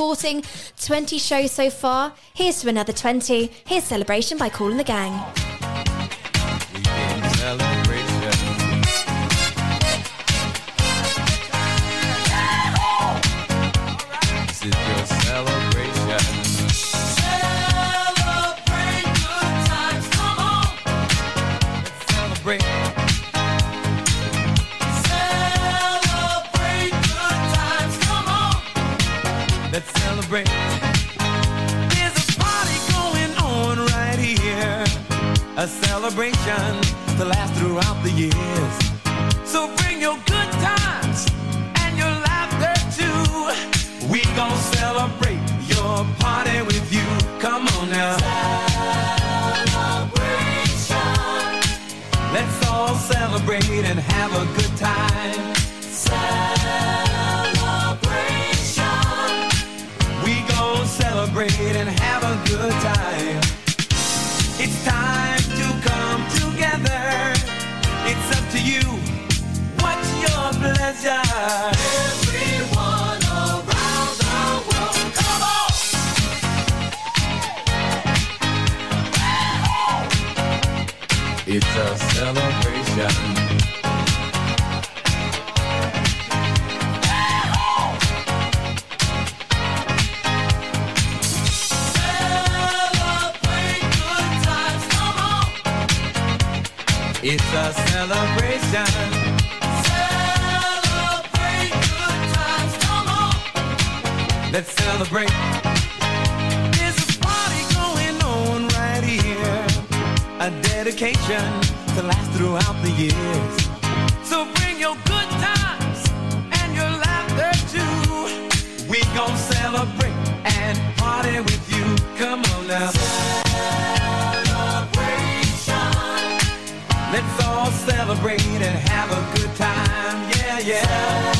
supporting. 20 shows so far. Here's to another 20. Here's Celebration by Kool & the Gang. A celebration to last throughout the years. So bring your good times and your laughter too. We gon' celebrate your party with you. Come on now. Celebration. Let's all celebrate and have a good time. It's a celebration. Celebrate good times, come on. Let's celebrate. There's a party going on right here. A dedication to last throughout the years. So bring your good times and your laughter too. We gon' celebrate and party with you. Come on now. Yeah,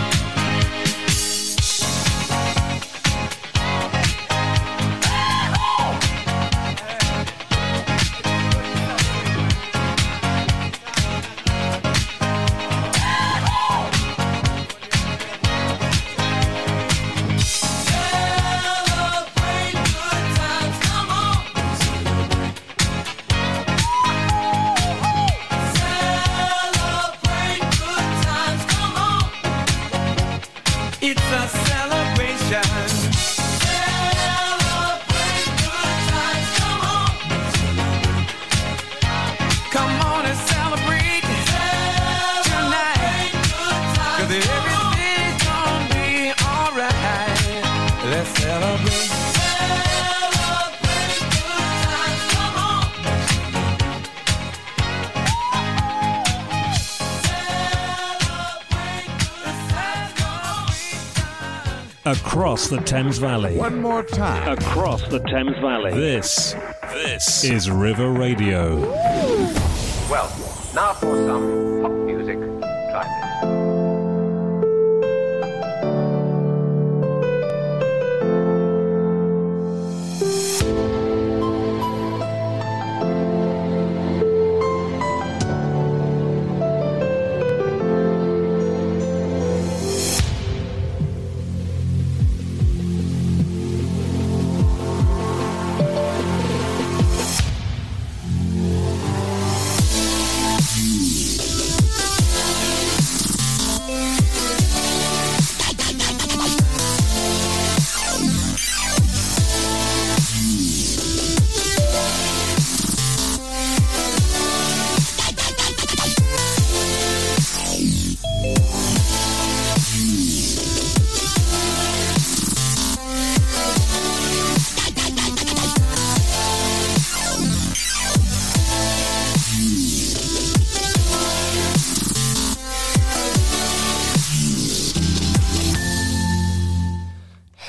Across the Thames Valley. One more time. Across the Thames Valley. This, this is River Radio. Well, now for some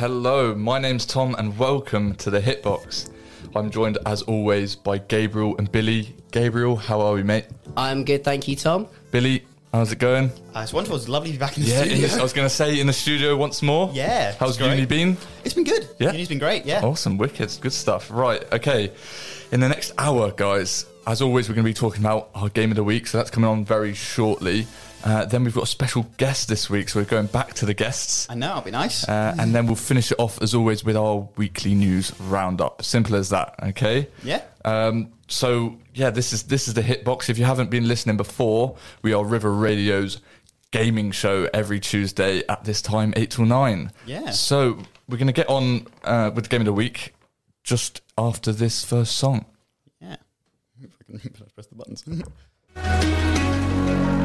Hello, my name's Tom, and welcome to the Hitbox. I'm joined, as always, by Gabriel and Billy. Gabriel, how are we, mate? I'm good, thank you, Tom. Billy, how's it going? Uh, it's wonderful. It's lovely to be back in the Yeah, in studio. the, I was going to say in the studio once more. Yeah, How's it's great. uni been? It's been good. Yeah. Uni's been great. Yeah. Awesome, wicked, good stuff. Right, okay. In the next hour, guys, as always, we're going to be talking about our game of the week, so that's coming on very shortly. Uh, then we've got a special guest this week, so we're going back to the guests. I know. It'll be nice. Uh, and then we'll finish it off, as always, with our weekly news roundup. Simple as that, okay? yeah. Um, so yeah, this is this is the Hitbox. If you haven't been listening before, we are River Radio's gaming show every Tuesday at this time, eight till nine. Yeah. So we're gonna get on uh, with the game of the week just after this first song. Yeah. If I can press the buttons.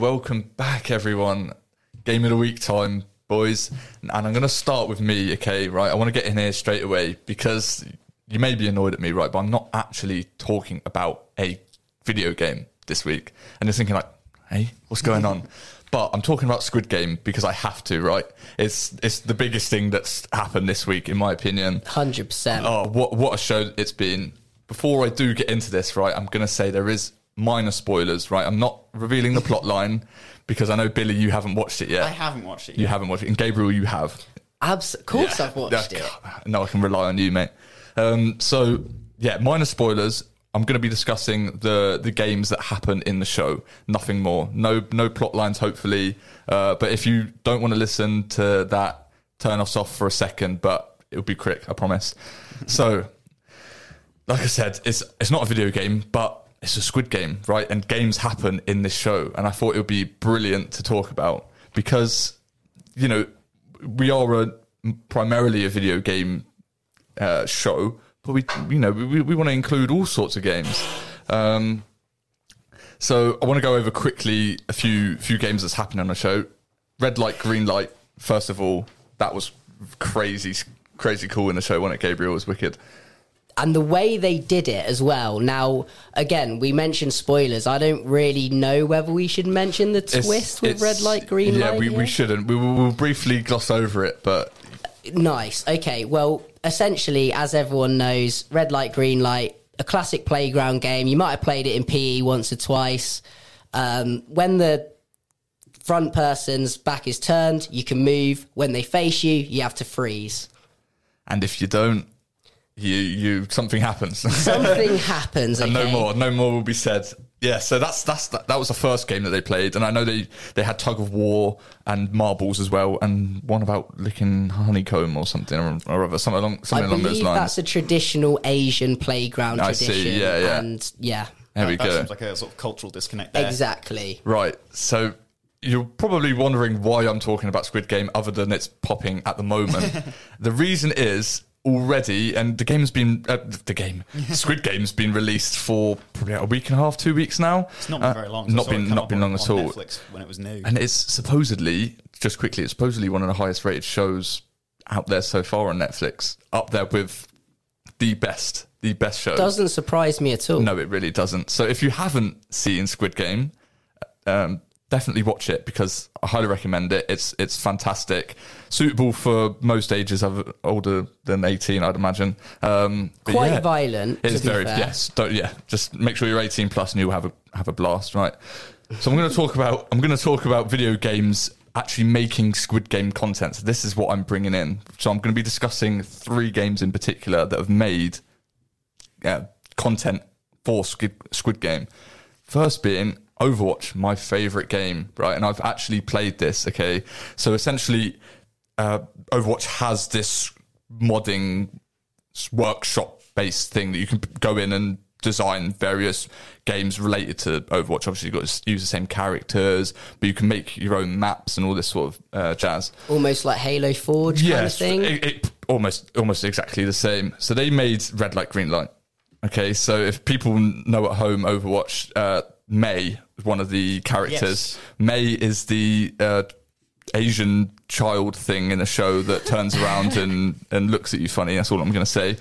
welcome back, everyone. Game of the week time, boys. And I'm going to start with me, okay, right? I want to get in here straight away because you may be annoyed at me, right? But I'm not actually talking about a video game, this week, and you're thinking like, "Hey, what's going on?" But I'm talking about Squid Game because I have to, right? It's it's the biggest thing that's happened this week, in my opinion. Hundred percent. Oh, what what a show it's been! Before I do get into this, right, I'm going to say there is minor spoilers, right? I'm not revealing the plot line because I know Billy, you haven't watched it yet. I haven't watched it. You haven't watched it, and Gabriel, you have. Abs- of course, Yeah. I've watched Yeah, it. No, I can rely on you, mate. Um, so yeah, minor spoilers. I'm going to be discussing the the games that happen in the show. Nothing more. No no plot lines. Hopefully, uh, but if you don't want to listen to that, turn us off for a second. But it'll be quick. I promise. so, like I said, it's it's not a video game, but it's a Squid Game, right? And games happen in this show, and I thought it would be brilliant to talk about because you know we are a primarily a video game uh, show, but we you know we, we want to include all sorts of games. Um, so I want to go over quickly a few few games that's happened on the show. Red light, green light. First of all, that was crazy, crazy cool in the show. When it Gabriel was wicked. And the way they did it as well. Now, again, we mentioned spoilers. I don't really know whether we should mention the It's- twist with it's- red light, green yeah, light. we, we shouldn't. We will we'll briefly gloss over it, but Nice. Okay. Well, essentially, as everyone knows, red light, green light, a classic playground game. You might have played it in PE once or twice. Um, when the front person's back is turned, you can move. When they face you, you have to freeze. and if you don't, you you something happens. Something happens. and no more, no more will be said. Yeah, so that's that's that, that was the first game that they played, and I know they they had tug of war and marbles as well, and one about licking honeycomb or something or, or other, something along I something along those lines. that's a traditional Asian playground I see, tradition. yeah, yeah. And yeah, there we that go. seems like a sort of cultural disconnect there. exactly. Right. So you're probably wondering why I'm talking about Squid Game other than it's popping at the moment. the reason is already, and the game's been, uh, the game, Squid Game's been released for probably a week and a half, two weeks now. It's not been Uh, very long. 'cause I Not been, not up been on- long at on all. Netflix when it was new. And it's supposedly, just quickly, it's supposedly one of the highest rated shows out there so far on Netflix, up there with the best, the best show. Doesn't surprise me at all. No, it really doesn't. So if you haven't seen Squid Game, um, definitely watch it because I highly recommend it. It's it's fantastic, suitable for most ages of older than eighteen, I'd imagine. Um, Quite yeah, violent. It's very fair. yes, don't, yeah. Just make sure you're eighteen plus and you'll have a have a blast, right? So I'm going to talk about I'm going to talk about video games actually making Squid Game content. So this is what I'm bringing in. So I'm going to be discussing three games in particular that have made uh, content for Squid, Squid Game. First being Overwatch, my favorite game, right? And I've actually played this. Okay, so essentially, uh, Overwatch has this modding workshop based thing that you can go in and design various games related to Overwatch. Obviously, you've got to use the same characters, but you can make your own maps and all this sort of uh, jazz. Almost like Halo Forge kind of thing. It, it, almost almost exactly the same. So they made red light, green light. Okay, so if people know at home Overwatch, uh, Mei one of the characters. Yes. Mei is the uh, Asian child thing in a show that turns around and, and looks at you funny. That's all I'm going to say.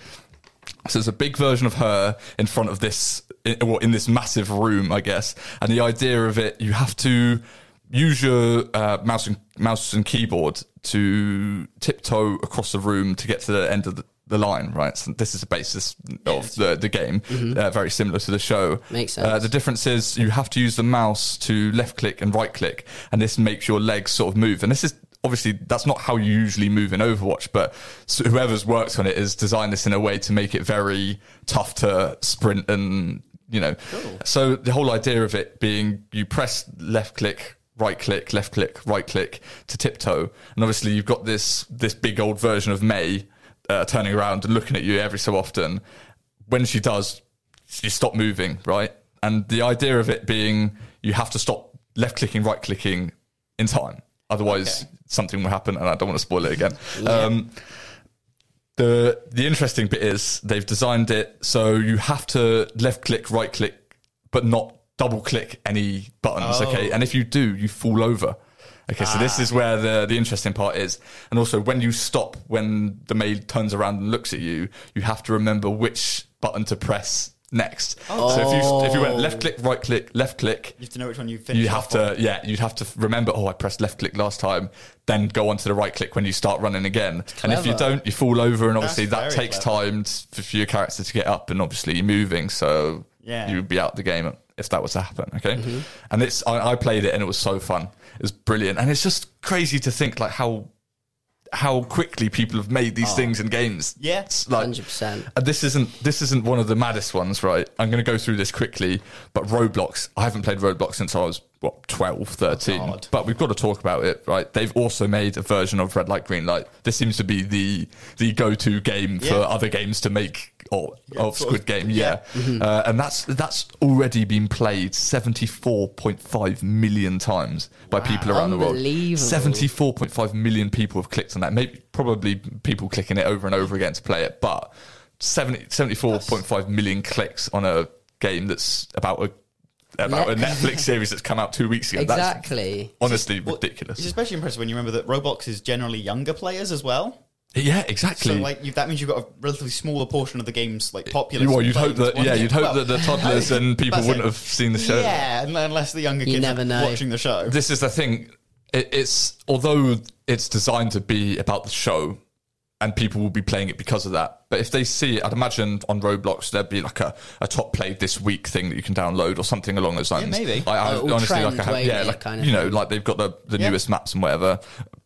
So there's a big version of her in front of this, in, well, in this massive room, I guess. And the idea of it, you have to use your uh, mouse and mouse and keyboard to tiptoe across the room to get to the end of the, the line. Right. So this is the basis of the the game. Uh, very similar to the show. Makes Uh, sense. the difference is you have to use the mouse to left click and right click, and this makes your legs sort of move. And this is obviously that's not how you usually move in Overwatch, but whoever's worked on it has designed this in a way to make it very tough to sprint and you know. Cool. So the whole idea of it being you press left click. Right click, left click, right click to tiptoe, and obviously you've got this this big old version of Mei uh, turning around and looking at you every so often. When she does, you stop moving, right? And the idea of it being you have to stop left clicking, right clicking in time. Otherwise, something will happen, and I don't want to spoil it again. Um, the the interesting bit is they've designed it so you have to left click, right click, but not double click any buttons. Okay, and if you do, you fall over. Okay, so this is where the the interesting part is, and also when you stop, when the maid turns around and looks at you, you have to remember which button to press next. Oh. So if you if you went left click, right click, left click, You have to know which one you finish. you have to yeah you'd have to remember oh i pressed left click last time then go on to the right click when you start running again and if you don't you fall over and obviously That's that takes clever. time for your character to get up and obviously you're moving so Yeah. you'd be out the game if that was to happen okay Mm-hmm. and it's I, I played it and it was so fun was brilliant and it's just crazy to think like how how quickly people have made these oh. things in games Yeah. Like 100%. and uh, this isn't this isn't one of the maddest ones, right? I'm going to go through this quickly. But Roblox, I haven't played Roblox since I was what 12, 13. God. but we've got to talk about it, right? They've also made a version of Red Light Green Light. This seems to be the the go-to game for other games to make or of Squid Game, yeah. yeah. Uh, and that's that's already been played 74.5 million times by people around the world. 74.5 million people have clicked on that. Maybe probably people clicking it over and over again to play it, but 70, 74.5 million clicks on a game that's about a about a Netflix series that's come out two weeks ago. That's Exactly. honestly Well, ridiculous. It's especially impressive when you remember that Roblox is generally younger players as well. Yeah, exactly. So like you, that means you've got a relatively smaller portion of the game's like popular. You- well, you'd hope that yeah, you'd hope Well, that the toddlers and people wouldn't it. have seen the show. Yeah, unless the younger You kids never are know. watching the show. This is the thing. It, it's although it's designed to be about the show, and people will be playing it because of that. But if they see it, I'd imagine on Roblox there'd be like a, a top played this week thing that you can download or something along those lines. maybe. I, I honestly like I have, yeah, like kind of you know, thing. like they've got the, the Yeah. newest maps and whatever.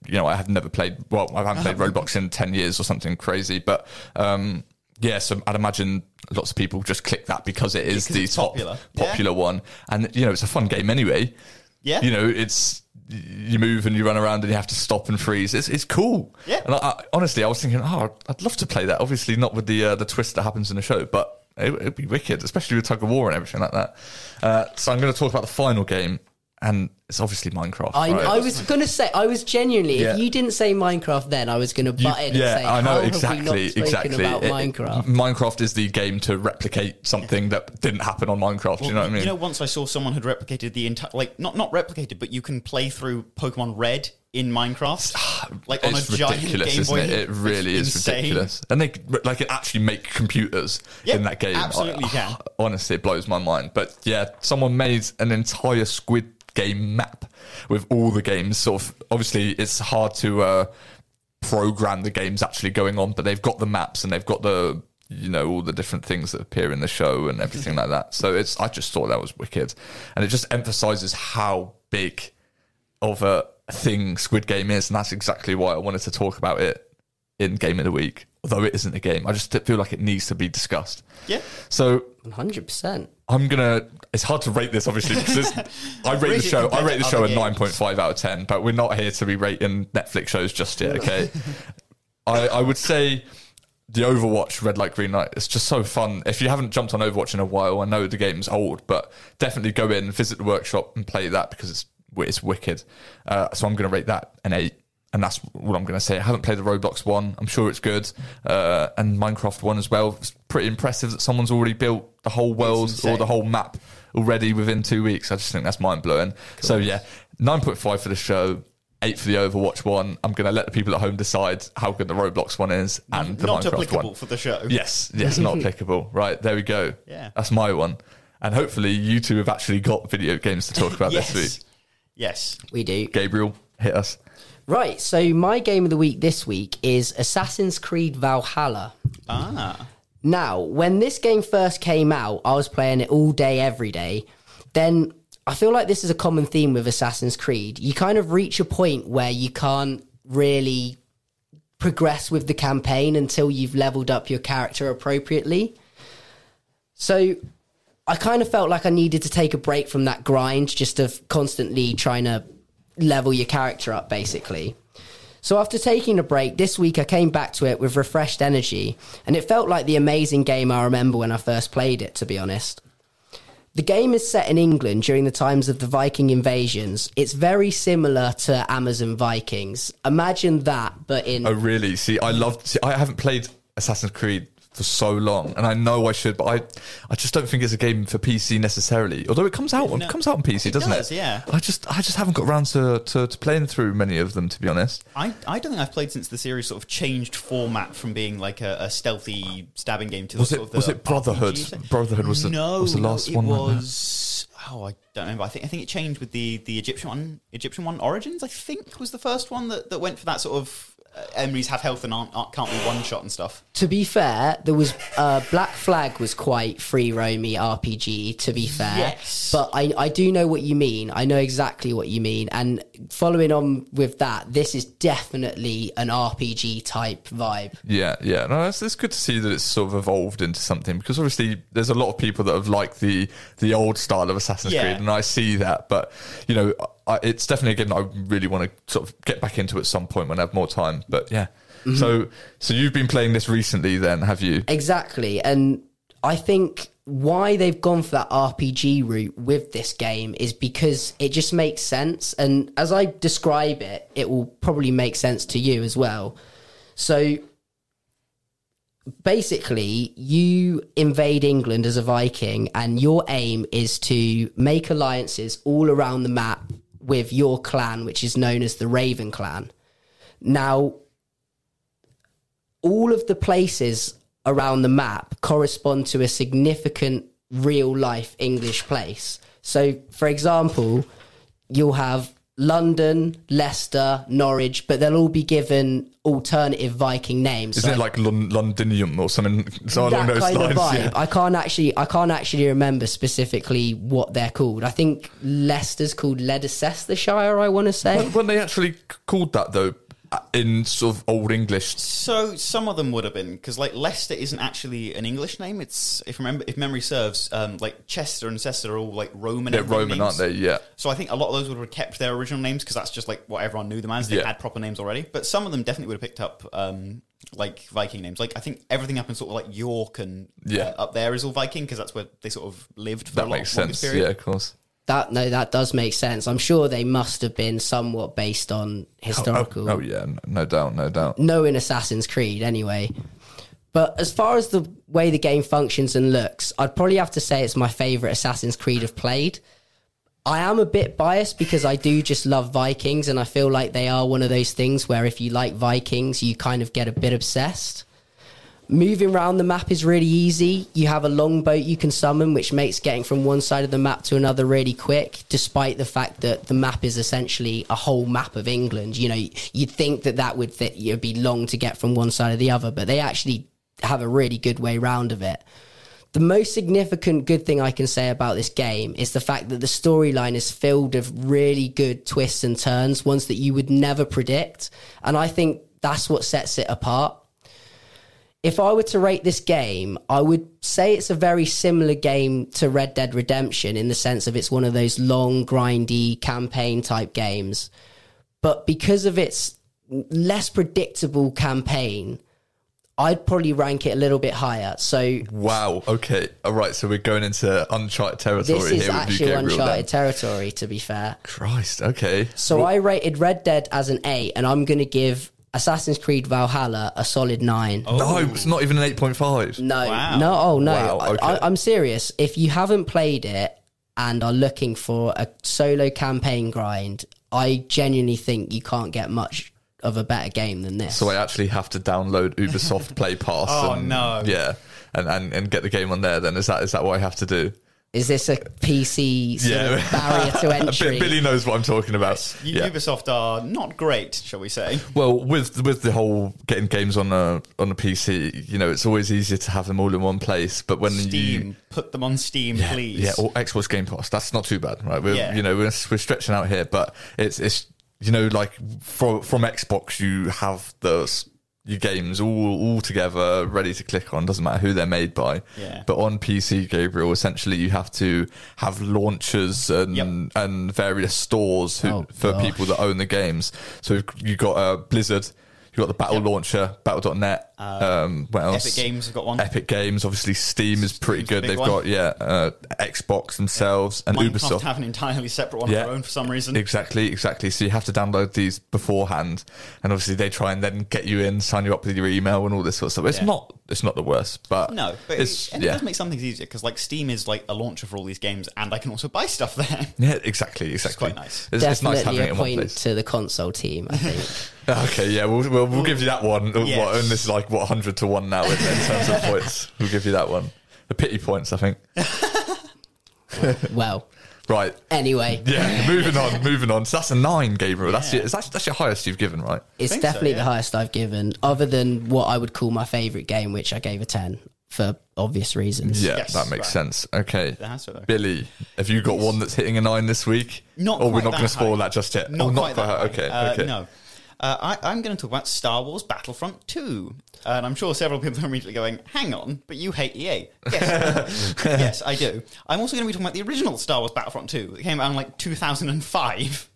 You know, I have never played. Well, I haven't played Roblox in ten years or something crazy, but. um yeah, so I'd imagine lots of people just click that because it is Because the top popular. popular, Yeah. one, and you know it's a fun game anyway. Yeah. you know it's you move and you run around and you have to stop and freeze. It's it's cool. Yeah. And I, I, honestly, I was thinking, oh, I'd love to play that. Obviously, not with the uh, the twist that happens in the show, but it, it'd be wicked, especially with tug of war and everything like that. Uh, so I'm going to talk about the final game, and it's obviously Minecraft. I, right? I was going to say, I was genuinely, Yeah. if you didn't say Minecraft then, I was going to You- butt in and say, I know how exactly. have we not exactly. about It- Minecraft? Minecraft is the game to replicate something that didn't happen on Minecraft. do you know what I mean? You know, once I saw someone had replicated the entire, like not not replicated, but you can play through Pokemon Red in Minecraft, like on a it's giant Game isn't Boy. it? It really It's is insane. ridiculous. And they like it actually make computers Yeah, in that game. absolutely I- can. Honestly, it blows my mind. But yeah, someone made an entire Squid Game map with all the games. Sort of. Obviously, it's hard to uh, program the games actually going on, but they've got the maps and they've got the you know all the different things that appear in the show and everything like that. So it's I just thought that was wicked, and it just emphasizes how big of a thing Squid Game is, and that's exactly why I wanted to talk about it in Game of the Week. Although it isn't a game, I just feel like it needs to be discussed. Yeah, So 100%. I'm gonna. It's hard to rate this, obviously, because it's- I rate the show. I rate the show a other nine games. point five out of ten. But we're not here to be rating Netflix shows just yet. Okay. I I would say the Overwatch Red Light Green Light. It's just so fun. If you haven't jumped on Overwatch in a while, I know the game's old, but definitely go in, visit the workshop, and play that because it's it's wicked. Uh, so I'm gonna rate that an eight. And that's what I'm going to say. I haven't played the Roblox one. I'm sure it's good. Uh, and Minecraft one as well. It's pretty impressive that someone's already built the whole world or the whole map already within two weeks. I just think that's mind blowing. So yeah, nine point five for the show, eight for the Overwatch one. I'm going to let the people at home decide how good the Roblox one is and the not Minecraft applicable one. for the show. Yes, yes, not applicable. Right there we go. Yeah. that's my one. And hopefully you two have actually got video games to talk about yes, this week. yes. We do. Gabriel, hit us. Right, so my game of the week this week is Assassin's Creed Valhalla. Ah, Now, when this game first came out, I was playing it all day, every day. Then I feel like this is a common theme with Assassin's Creed. You kind of reach a point where you can't really progress with the campaign until you've leveled up your character appropriately. So I kind of felt like I needed to take a break from that grind, just of constantly trying to level your character up, basically. So after taking a break, this week I came back to it with refreshed energy, and it felt like the amazing game I remember when I first played it, to be honest. The game is set in England during the times of the Viking invasions. It's very similar to Amazon Vikings. Imagine that, but in Oh really? See, I loved. See, I haven't played Assassin's Creed for so long, and I know I should, but I I just don't think it's a game for PC necessarily. Although it comes out on No. it comes out on PC, It doesn't does, it? yeah. I just I just haven't got around to, to to playing through many of them, to be honest. I, I don't think I've played since the series sort of changed format from being like a, a stealthy stabbing game to Was the it sort of the was it Brotherhood? RPG. Brotherhood was the no, was the no, last it one. like that? was oh I don't remember. I think I think it changed with the the Egyptian one. Egyptian one Origins I think was the first one that, that went for that sort of enemies have health and aren't, aren't can't be one shot and stuff. To be fair, there was uh, Black Flag was quite free roamy RPG. To be fair, Yes. but I I do know what you mean. I know exactly what you mean. And following on with that, this is definitely an RPG type vibe. Yeah, yeah. No, it's, it's good to see that it's sort of evolved into something because obviously there's a lot of people that have liked the the old style of Assassin's Yeah. Creed, and I see that. But you know, I, it's definitely a game I really want to sort of get back into at some point when I have more time. But yeah, Mm-hmm. so so you've been playing this recently, then have you? Exactly. And I think why they've gone for that RPG route with this game is because it just makes sense. And as I describe it, it will probably make sense to you as well. So basically, you invade England as a Viking, and your aim is to make alliances all around the map with your clan, which is known as the Raven Clan. Now, all of the places around the map correspond to a significant real life English place. So, for example, you'll have London, Leicester, Norwich, but they'll all be given alternative Viking names. Isn't So it like Lon- Londinium or something so along that those kind lines? of vibe. Yeah. I can't actually, I can't actually remember specifically what they're called. I think Leicester's called Leicestershire. I want to say. When, when they actually called that though, in sort of old English, So some of them would have been because like Leicester isn't actually an English name. It's if remember if memory serves, um, like Chester and Cester are all like Roman. they're Roman, aren't they? Yeah. So I think a lot of those would have kept their original names because that's just like what everyone knew them as. They Yeah. had proper names already, but some of them definitely would have picked up um, like Viking names. Like I think everything up in sort of like York and Yeah. uh, up there is all Viking because that's where they sort of lived for That a lot makes sense. period. Yeah, of course. That no, that does make sense. I'm sure they must have been somewhat based on historical. Oh, oh, oh yeah, no, no doubt, no doubt. no in Assassin's Creed anyway. But as far as the way the game functions and looks, I'd probably have to say it's my favorite Assassin's Creed I've played. I am a bit biased because I do just love Vikings and I feel like they are one of those things where if you like Vikings, you kind of get a bit obsessed. Moving around the map is really easy. You have a longboat you can summon, which makes getting from one side of the map to another really quick, despite the fact that the map is essentially a whole map of England. You know, you'd think that that would th- it'd be long to get from one side to the other, but they actually have a really good way round of it. The most significant good thing I can say about this game is the fact that the storyline is filled with really good twists and turns, ones that you would never predict. And I think that's what sets it apart if I were to rate this game, I would say it's a very similar game to Red Dead Redemption in the sense of it's one of those long, grindy campaign type games. But because of its less predictable campaign, I'd probably rank it a little bit higher. So Wow. Okay. All right. So we're going into uncharted territory this is with actual you, uncharted territory, to be fair. Christ. Okay. So I rated Red Dead as an 8, and I'm going to give Assassin's Creed Valhalla a solid 9. No, it's not even an eight point five. No, Wow. no, oh no. Wow, I, okay. I, I'm serious. If you haven't played it and are looking for a solo campaign grind, I genuinely think you can't get much of a better game than this. So I actually have to download Ubisoft Play Pass. Oh, and, no. Yeah, and, and and get the game on there. Then is that is that what I have to do? Is this a PC sort of barrier to entry? Billy knows what I'm talking about. U- Yeah. Ubisoft are not great, shall we say? Well, with with the whole getting games on a on a PC, you know, it's always easier to have them all in one place. But when Steam, you put them on Steam, yeah, please. yeah, or Xbox Game Pass, that's not too bad, right? We're Yeah. you know we're we're stretching out here, but it's it's you know like from from Xbox you have the s- your games all all together ready to click on. Doesn't matter who they're made by. Yeah. But on PC, Gabriel, essentially you have to have launchers and Yep. and various stores who, Oh, for gosh. people that own the games. So you've got uh, Blizzard. You've got the Battle Yep. Launcher, Battle.net, Um, what else? Epic Games have got one. Epic Games, obviously Steam is pretty Steam's good. big They've one. got yeah, uh, Xbox themselves and Minecraft Ubisoft. have an entirely separate one of their own for some reason. Exactly, exactly. So you have to download these beforehand, and obviously they try and then get you in, sign you up with your email and all this sort of stuff. It's Yeah. not, it's not the worst, but No, but it's it, and it does make some things easier because like Steam is like a launcher for all these games, and I can also buy stuff there. yeah, exactly, exactly. quite nice. It's, it's nice Definitely having it a in one point place. to the console team, I think. Okay, yeah, we'll, we'll, we'll give you that one. Yes. What, and this is like what hundred to one now in, in terms of points. We'll give you that one. The pity points, I think. well, Right. anyway, Yeah, moving on, moving on. So that's a nine, Gabriel. That's your, that's, that's your highest you've given, right? it's think so, definitely yeah. the highest I've given, other than what I would call my favourite game, which I gave a 10 for obvious reasons. Yeah, Yes, that makes right. sense. Okay. That has to, though. Billy, have you got one that's hitting a nine this week? Not Or we're quite not going to that spoil that just yet. Not oh, quite that high. high. Okay, Uh, okay. No. Uh, I, I'm going to talk about Star Wars Battlefront 2. And I'm sure several people are immediately going, hang on, but you hate EA. Yes, yes, I do. I'm also going to be talking about the original Star Wars Battlefront 2 that came out in like 2005.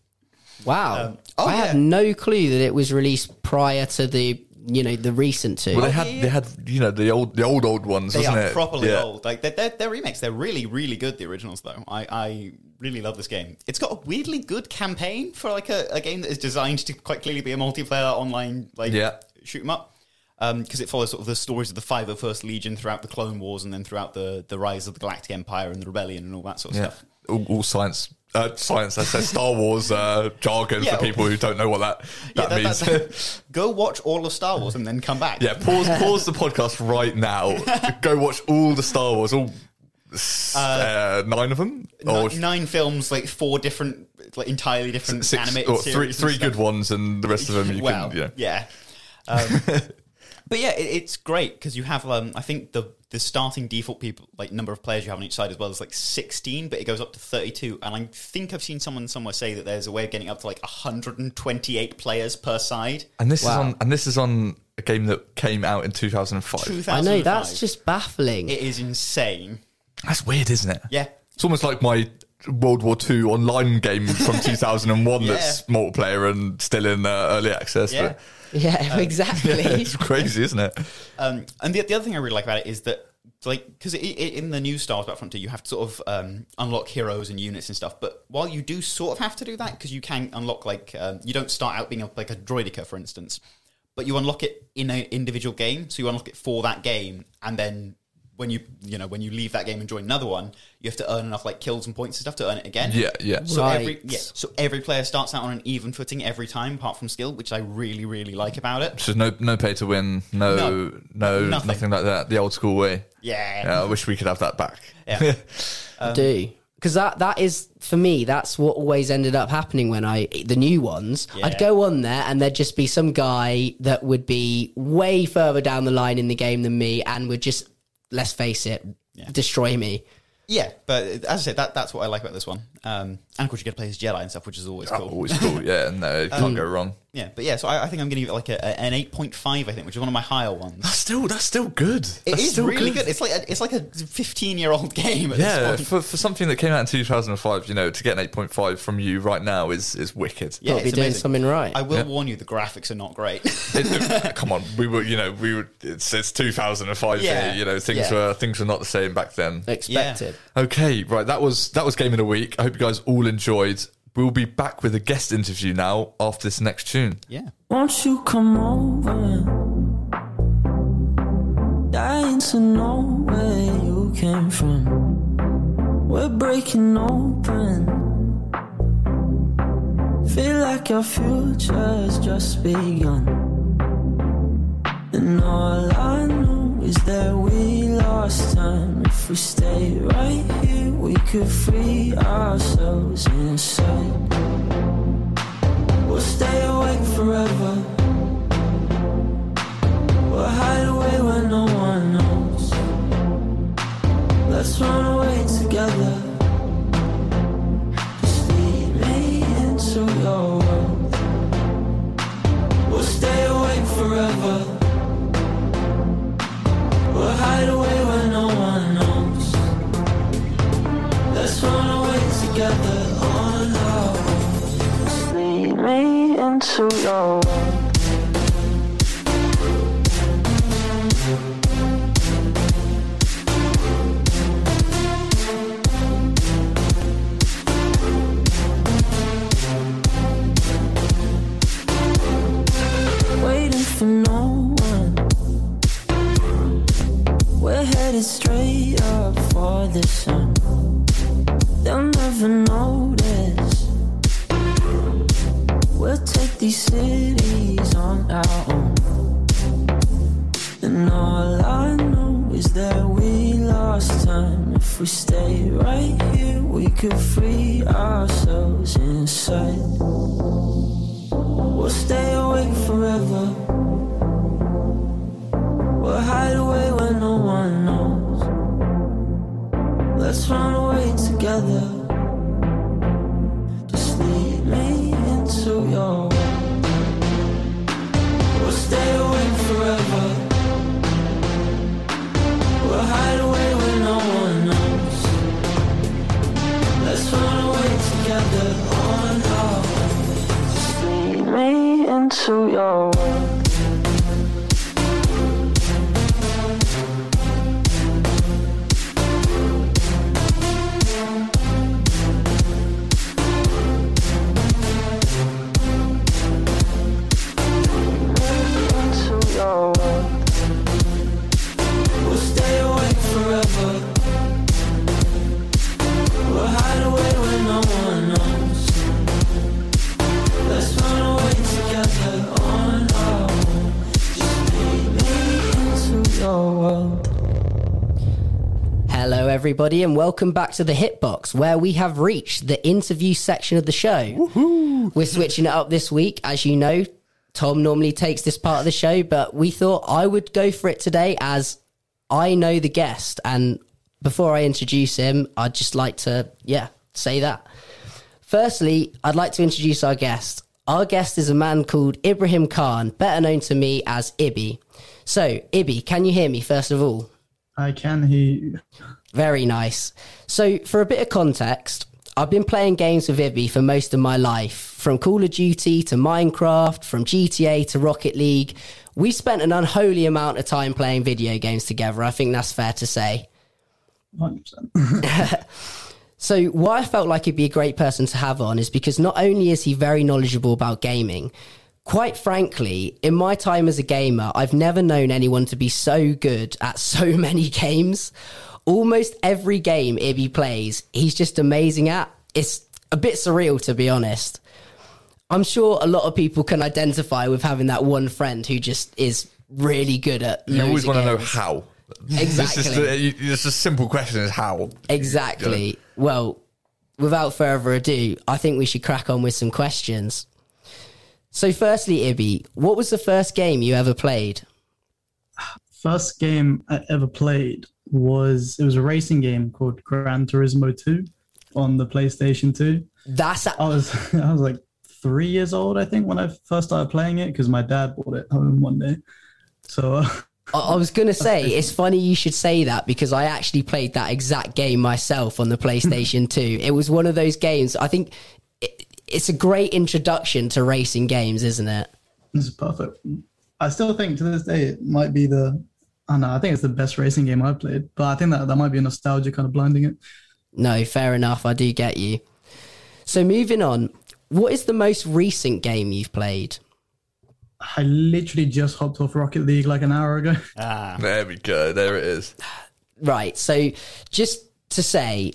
Wow. Um, oh, I yeah. had no clue that it was released prior to the, you know, the recent two. Well, they had they had you know the old the old old ones, They wasn't are it? properly Yeah. old. Like they're, they're, they're remakes. They're really, really good. The originals, though, I, I really love this game. It's got a weirdly good campaign for like a, a game that is designed to quite clearly be a multiplayer online like Yeah. shoot 'em up. Um, because it follows sort of the stories of the 501st Legion throughout the Clone Wars and then throughout the, the rise of the Galactic Empire and the Rebellion and all that sort of Yeah, stuff. all, all science. Uh, science. I said Star Wars uh, jargon Yeah. for people who don't know what that that Yeah, means. that- go watch all of Star Wars and then come back. yeah, pause pause the podcast right now. Go watch all the Star Wars, all uh, nine of them, or Nine, nine films, like four different, like entirely different six, animated three three good ones, and the rest of them you well, can. You know. yeah. Um, but yeah, it, it's great because you have, um, I think the the starting default people like number of players you have on each side as well is like sixteen, but it goes up to thirty two. And I think I've seen someone somewhere say that there's a way of getting up to like hundred and twenty eight players per side. And this Wow. is on and this is on a game that came out in two thousand and five. 2005. I know, that's just baffling. it is insane. That's weird, isn't it? Yeah. It's almost like my World War II online game from 2001 Yeah. that's multiplayer and still in uh, early access. Yeah. But yeah, exactly. it's crazy, isn't it? Um, and the, the other thing I really like about it is that, like, because in the new Star Wars Battlefront 2, you have to sort of um, unlock heroes and units and stuff. But while you do sort of have to do that, because you can unlock, like, um, you don't start out being a, like a droideka, for instance, but you unlock it in an individual game. So you unlock it for that game, and then when you you know when you leave that game and join another one, you have to earn enough like kills and points and stuff to earn it again. Yeah, yeah. So Right. every yeah, so every player starts out on an even footing every time, apart from skill, which I really really like about it. So no, no pay to win, no, No. no, Nothing. nothing. like that. The old school way. Yeah. Yeah, I wish we could have that back. Yeah. do um, because that that is for me that's what always ended up happening when i the new ones Yeah. i'd go on there and there'd just be some guy that would be way further down the line in the game than me and would just let's face it destroy me Yeah, but as I said, that that's what I like about this one. Um, and of course, you get to play as Jedi and stuff, which is always cool. Always cool. Yeah, no, you can't go wrong. Yeah, but yeah, so I, I think I'm going to give it like a, a- an 8.5, I think, which is one of my higher ones. That's still that's still good. It That's is still really good. It's like a, it's like a 15 year old game. At Yeah, this point. for, for something that came out in 2005, you know, to get an 8.5 from you right now is is wicked. yeah, Gotta be it's doing amazing. something right. I will Yeah. warn you, the graphics are not great. It- come on, we were, you know, we were. It's, it's 2005 Yeah. here. You know, things Yeah. were things were not the same back then. expected Okay, right. That was that was game of the week. I hope you guys all enjoyed. We'll be back with a guest interview now after this next tune. yeah. Won't you come over? Dying to know where you came from. We're breaking open. Feel like our future's just begun. And all I know is that we lost time. If we stay right here, we could free ourselves inside. We'll stay awake forever. We'll hide away where no one knows. Let's run away together. Just lead me into your world. We'll stay awake forever. Waiting for no one. We're headed straight up for the sun. These cities on our own. And all I know is that we lost time. If we stay right here, we could free ourselves inside. We'll stay awake forever. We'll hide away where no one knows. Let's run away together. Into your world. Everybody, and welcome back to the Hitbox, where we have reached the interview section of the show. We're switching it up this week. As you know, Tom normally takes this part of the show, but we thought I would go for it today as I know the guest. And before I introduce him, I'd just like to, yeah, say that. Firstly, I'd like to introduce our guest. Our guest is a man called Ibrahim Khan, better known to me as Ibby. So, Ibby, can you hear me first of all? I can hear you. Very nice. So, for a bit of context, I've been playing games with Ibby for most of my life, from Call of Duty to Minecraft, from GTA to Rocket League. We spent an unholy amount of time playing video games together. I think that's fair to say. 100%. So, why I felt like he'd be a great person to have on is because not only is he very knowledgeable about gaming, quite frankly, in my time as a gamer, I've never known anyone to be so good at so many games. Almost every game Ibby plays, he's just amazing at. It's a bit surreal, to be honest. I'm sure a lot of people can identify with having that one friend who just is really good at. You always want to know how. Exactly. This is the, you- it's a simple question: is how? Exactly. Well, without further ado, I think we should crack on with some questions. So, firstly, Ibby, what was the first game you ever played? First game I ever played was it was a racing game called Gran Turismo 2 on the PlayStation 2. That's a- I was I was like three years old, I think, when I first started playing it because my dad bought it home one day. So uh, I I was to say, it's funny you should say that because I actually played that exact game myself on the PlayStation 2. It was one of those games, I think it, it's a great introduction to racing games, isn't it? this is perfect. I still think to this day it might be the don't know, I think it's the best racing game I've played. But I think that that might be a nostalgia kind of blinding it. No, fair enough. I do get you. So, moving on, what is the most recent game you've played? I literally just hopped off Rocket League like an hour ago. Ah, There we go. There it is. Right. So, just to say,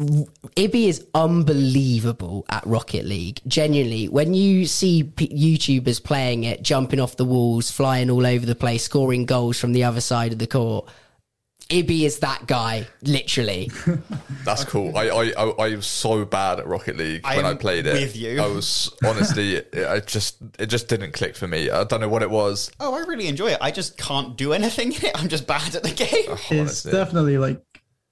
Ibby is unbelievable at Rocket League. Genuinely, when you see p- YouTubers playing it, jumping off the walls, flying all over the place, scoring goals from the other side of the court, Ibby is that guy, literally. That's cool. I, I I I was so bad at Rocket League I when I am played it. with you. I was honestly, it, I just it just didn't click for me. I don't know what it was. oh, I really enjoy it. I just can't do anything in it. I'm just bad at the game. It's definitely like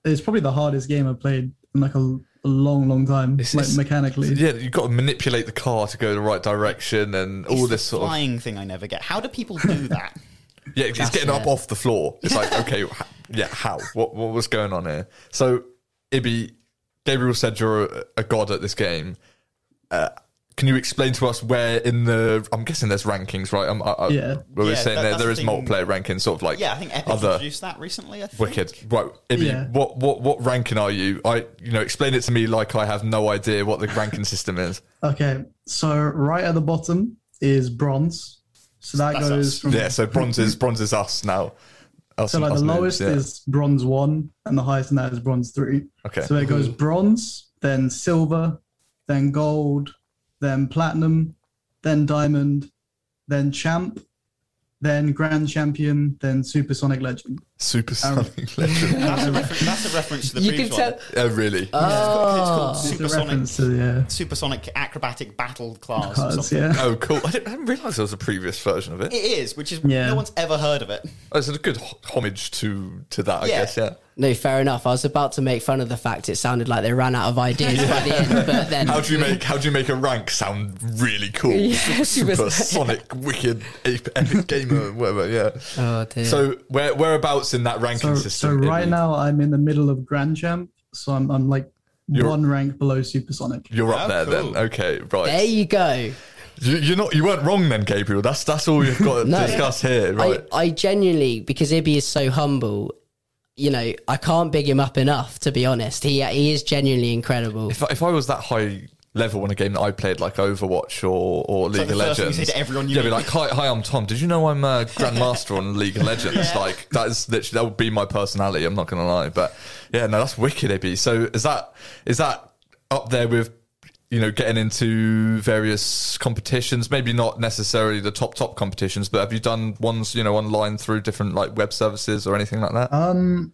it's probably the hardest game I've played in like a, a long, long time. It's- like it's- mechanically. Yeah, you've got to manipulate the car to go in the right direction and all this the sort of flying thing I never get. How do people do that? Yeah, it's That's getting up it. off the floor. It's like, okay, h- yeah, how? What what was going on here? So, Ibby, Gabriel said you're a, a god at this game. Uh, can you explain to us where in the? I'm guessing there's rankings, right? I'm, I, I, Yeah. We were Yeah, saying that- there, that's there the multiplayer rankings, sort of like Yeah, I think Epic other introduced that recently. I think. wicked. Right, Ibby, Yeah. what what what ranking are you? I you know explain it to me like I have no idea what the ranking system is. Okay, so right at the bottom is bronze. So that That's goes us. from Yeah, so bronze is bronze is us now. Us- so like the noobs, lowest yeah. is bronze one, and the highest in that is bronze three. Okay. So it goes bronze, then silver, then gold, then platinum, then diamond, then champ, then grand champion, then supersonic legend. Supersonic um, legend. That's a, refer- that's a reference to the You can tell. one. Oh, really? It's called, it's oh. called It's a supersonic, to yeah, supersonic acrobatic battle class. or yeah. Oh, cool. I didn't, I didn't realise there was a previous version of it. It is, which is Yeah. no one's ever heard of it. Oh, it's a good homage to to that, I Yeah. guess. Yeah. No, fair enough. I was about to make fun of the fact it sounded like they ran out of ideas by the end, but then How do you make How do you make a rank sound really cool? Yeah, Super super- sonic, wicked, ape- epic gamer, whatever. Yeah. Oh dear. So where whereabouts in that ranking So, so system? right Ibby? now I'm in the middle of grand champ, so I'm I'm like You're- one rank below supersonic. you're up Oh, there cool. then. Okay, right. there you go. You, you're not. You weren't wrong then, Gabriel. That's that's all you've got to No. discuss here, right? I, I genuinely because Ibby is so humble. You know, I can't big him up enough. To be honest, he he is genuinely incredible. if, I- if I was that high level in a game that I played, like Overwatch or, or League like of the you Legends, to everyone you yeah, be like, hi, hi, I'm Tom. Did you know I'm a Grandmaster on League of Legends? Like that is literally that would be my personality. I'm not gonna lie, but yeah, no, that's wicked, Ibby. So is that is that up there with? You know, getting into various competitions, maybe not necessarily the top top competitions, but have you done ones, you know, online through different like web services or anything like that? Um,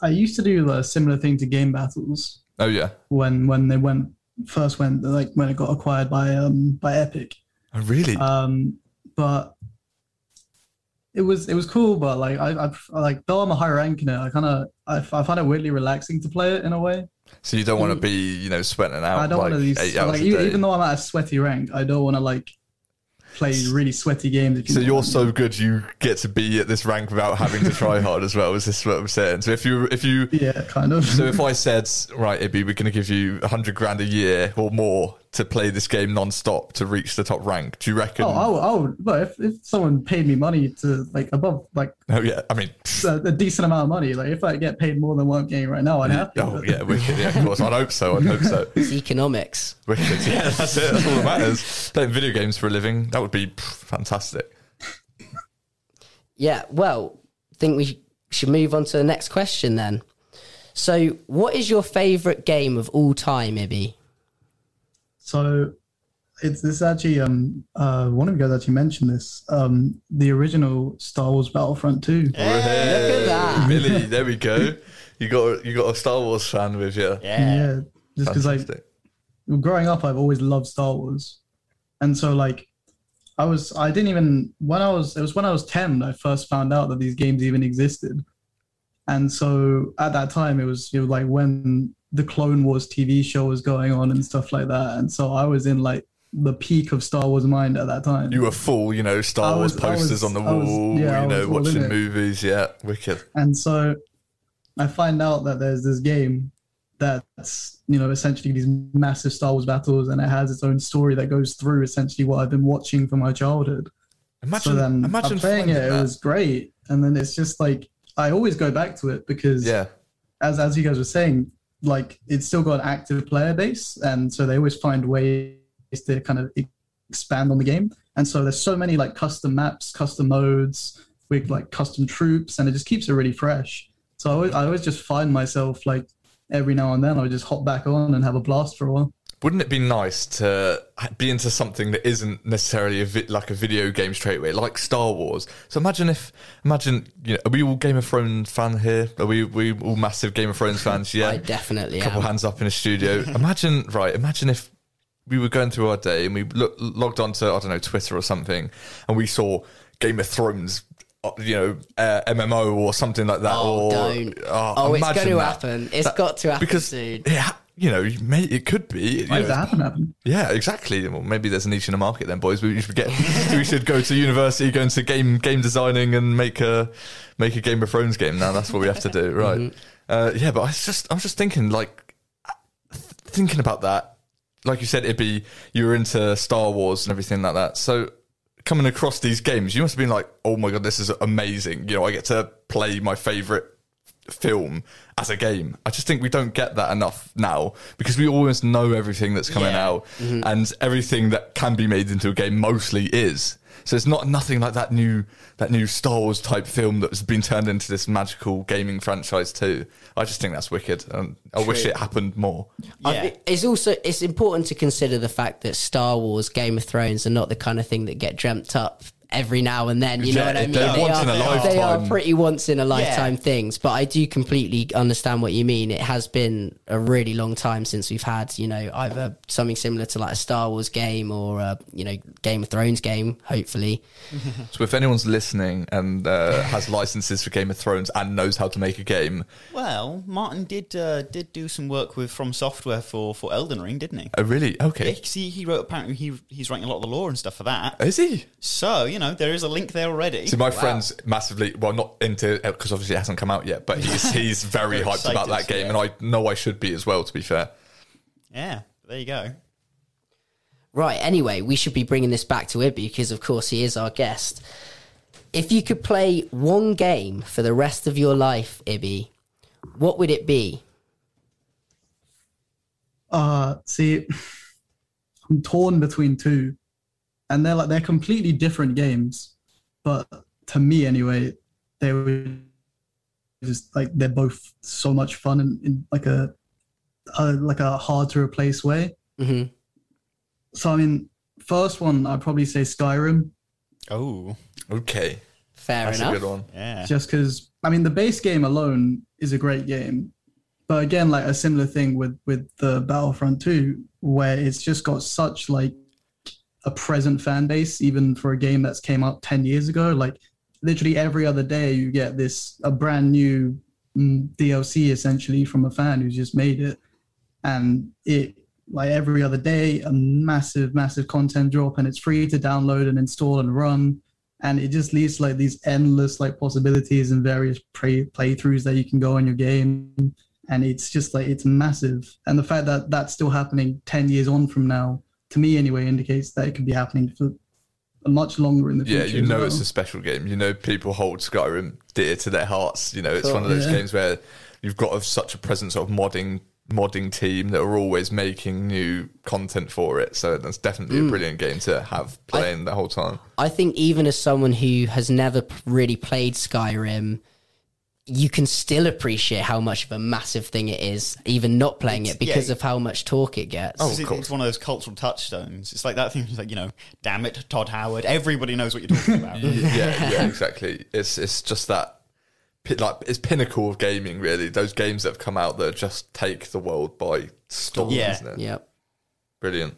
I used to do a similar thing to game battles oh yeah, when when they went first went like when it got acquired by um by Epic. oh really? Um, but it was it was cool. But like I, I like though I'm a high rank in it, I kind of I, I find it weirdly relaxing to play it in a way. So you don't want to mm. be, you know, sweating out I don't like want to eight be hours like e- day. even though I'm at a sweaty rank, I don't want to like play really sweaty games. If you so you're so good, you get to be at this rank without having to try hard as well. Is this what I'm saying? So if you, if you, yeah, kind of. so if I said, right, Ibby, we're going to give you a hundred grand a year or more to play this game non-stop to reach the top rank, do you reckon? oh, I would, I would, but if, if someone paid me money to like above like oh yeah, I mean, a, a decent amount of money, like if I get paid more than one I'm right now, I'd have to. oh yeah, wicked, yeah, of course. I'd hope so. I'd hope so. It's economics. Wicked, yeah, that's it. That's all that matters. Playing video games for a living, that would be pff, fantastic. Yeah, well, I think we should move on to the next question then. So, what is your favourite game of all time, Ibby? So it's this actually um uh one of you guys actually mentioned this um the original Star Wars Battlefront 2. Look at that. Billy, there we go. You got you got a Star Wars fan with you. Yeah, yeah. just because like growing up, I've always loved Star Wars, and so like I was I didn't even when I was it was when I was ten I first found out that these games even existed, and so at that time it was it was like when the Clone Wars TV show was going on and stuff like that, and so I was in like the peak of Star Wars mind at that time. You were full, you know, Star I Wars posters was- on the I was- wall, yeah, you know, was watching movies. Yeah, wicked. And so I find out that there's this game that's, you know, essentially these massive Star Wars battles and it has its own story that goes through essentially what I've been watching from my childhood. Imagine, so then imagine I'm playing it, it was great. And then it's just like I always go back to it because yeah, as as you guys were saying, like it's still got an active player base, and so they always find ways to kind of expand on the game. And so there's so many like custom maps, custom modes with like custom troops, and it just keeps it really fresh. So I always, I always just find myself like every now and then I would just hop back on and have a blast for a while. Wouldn't it be nice to be into something that isn't necessarily a vi- like a video game straight away, like Star Wars? So imagine if, imagine, you know, are we all Game of Thrones fan here? Are we we all massive Game of Thrones fans? Yeah, I definitely A couple am. hands up in the studio. imagine, right? Imagine if we were going through our day and we look, logged onto I don't know Twitter or something, and we saw Game of Thrones. uh, You know, uh, MMO or something like that. Oh, or, don't. Oh, Oh, it's gonna that. happen. It's got to happen because soon. Yeah, you know, may, it could be. that happen? yeah, exactly. Well, maybe there's a niche in the market then, boys. We should get. we should go to university, go into game game designing, and make a make a Game of Thrones game. Now that's what we have to do, right? Uh, yeah, but I was just I was just thinking, like, thinking about that. Like you said, it'd be you were into Star Wars and everything like that. So coming across these games, you must have been like, "Oh my god, this is amazing!" You know, I get to play my favorite film as a game. I just think we don't get that enough now because we always know everything that's coming Yeah. out mm-hmm. and everything that can be made into a game mostly is. So it's not nothing like that new that new Star Wars type film that's been turned into this magical gaming franchise too. I just think that's wicked, and I wish it happened more. Yeah. it's also it's important to consider the fact that Star Wars, Game of Thrones are not the kind of thing that get dreamt up every now and then. You know what I mean? they're They once are, in a They are pretty once in a lifetime Yeah. things. But I do completely understand what you mean. It has been a really long time since we've had you know either something similar to like a Star Wars game or a, you know Game of Thrones game. Hopefully, So if anyone's listening and uh, has licenses for Game of Thrones and knows how to make a game, Well, Martin did uh, did do some work with From Software for, for Elden Ring, didn't he? oh really? Yeah, Okay, see, he wrote apparently he he's writing a lot of the lore and stuff for that. is he? So you know there is a link there already. So my friend's massively well, not into because obviously it hasn't come out yet, but he's he's very Very hyped about that game, yeah. and I know I should be as well. To be fair, yeah, there you go. right? Anyway, we should be bringing this back to Ibby because of course he is our guest. If you could play one game for the rest of your life, Ibby, what would it be? Uh, see, I'm torn between two, and they're like they're completely different games, but to me anyway, they were just like they're both so much fun in, in like a, a like a hard to replace way. hmm So I mean, first one I'd probably say Skyrim, Oh, okay, Fair that's enough. a good one. yeah. just because I mean the base game alone is a great game, but again like a similar thing with with the Battlefront 2 where it's just got such like a present fan base even for a game that's came out 10 years ago. Like literally every other day you get this a brand new mm, DLC essentially from a fan who's just made it. And it like every other day a massive massive content drop and it's free to download and install and run. And it just leaves like these endless like possibilities and various play- playthroughs that you can go on your game. And it's just like it's massive. And the fact that that's still happening 10 years on from now to me anyway indicates that it could be happening for much longer in the future. Yeah, you know well. it's a special game. You know people hold Skyrim dear to their hearts. You know it's Cool. one of those Yeah. games where you've got a, such a presence of modding modding team that are always making new content for it. So that's definitely Mm. a brilliant game to have playing the whole time. I think even as someone who has never really played Skyrim, you can still appreciate how much of a massive thing it is, even not playing it because yeah. of how much talk it gets. Oh, It's, of course. it's one of those cultural touchstones. It's like that thing. It's like you know, damn it, Todd Howard. Everybody knows what you're talking about. yeah, yeah, exactly. It's it's just that like it's pinnacle of gaming really. Those games that have come out that just take the world by storm, Yeah. isn't it? Yep. Brilliant.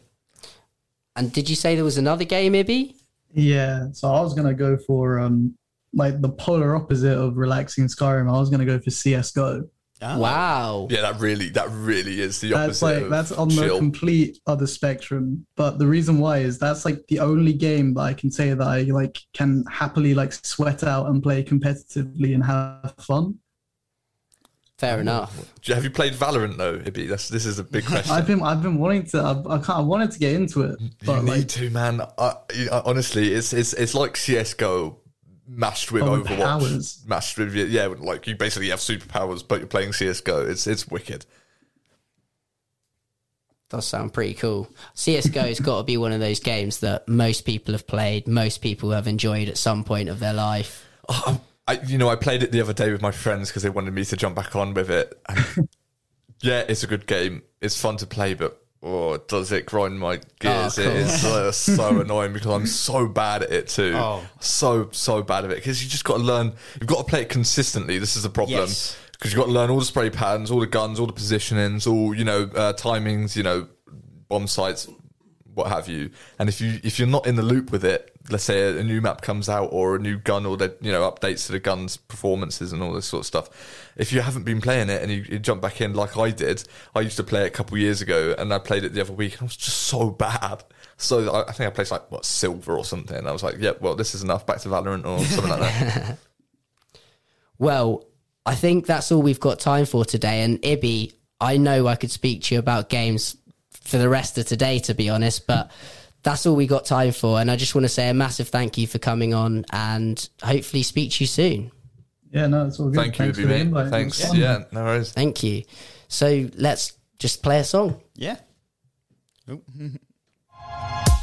And did you say there was another game, Ibby? yeah so i was gonna go for um like the polar opposite of relaxing in skyrim i was gonna go for csgo Ah. Wow. Yeah, that really that really is the that's opposite. like of that's on the complete other spectrum but the reason why is that's like the only game that i can say that i like can happily like sweat out and play competitively and have fun Fair enough. Do you- Have you played Valorant though, Ibby? That's this is a big question. i've been i've been wanting to i've, I, can't, I wanted to get into it you but need like to, man. I, I- honestly, it's it's it's like CS:GO mashed with Oh, Overwatch, powers. mashed with yeah, like you basically have superpowers, but you're playing CS:GO. It's it's wicked. Does sound pretty cool. CSGO's got to be one of those games that most people have played, most people have enjoyed at some point of their life. Oh, I, you know, I played it the other day with my friends because they wanted me to jump back on with it. And yeah, it's a good game. It's fun to play, but oh, does it grind my gears? Oh, It is uh, so annoying because I'm so bad at it too. Oh. So so bad at it because you just got to learn. You've got to play it consistently. This is the problem. Yes. Because you've got to learn all the spray patterns, all the guns, all the positionings, all you know, uh, timings, you know, bomb sites, what have you. And if you if you're not in the loop with it, let's say a, a new map comes out or a new gun or the you know updates to the gun's performances and all this sort of stuff. If you haven't been playing it and you, you jump back in like I did, I used to play it a couple of years ago and I played it the other week and I was just so bad. So I, I think I placed like what silver or something. And I was like, yeah, well this is enough. Back to Valorant or something like that. Well, I think that's all we've got time for today. And Ibby, I know I could speak to you about games for the rest of today, to be honest, but that's all we got time for. And I just want to say a massive thank you for coming on and hopefully speak to you soon. yeah no it's all good Thank you, Thanks Ibby, for the invite. It Thanks. was. Yeah, no worries. Thank you. So let's just play a song. Yeah. Oh.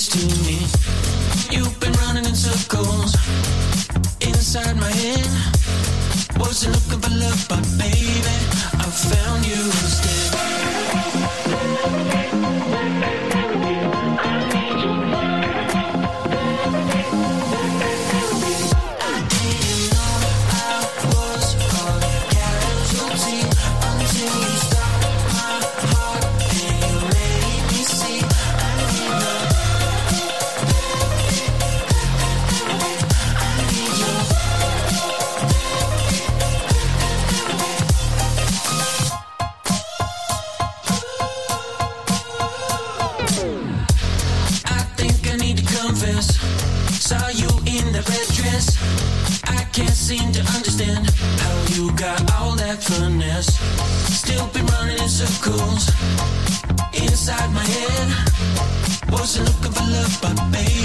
this to me. You've been running in circles inside my head. Wasn't looking for love, but baby, I found you instead. Baby,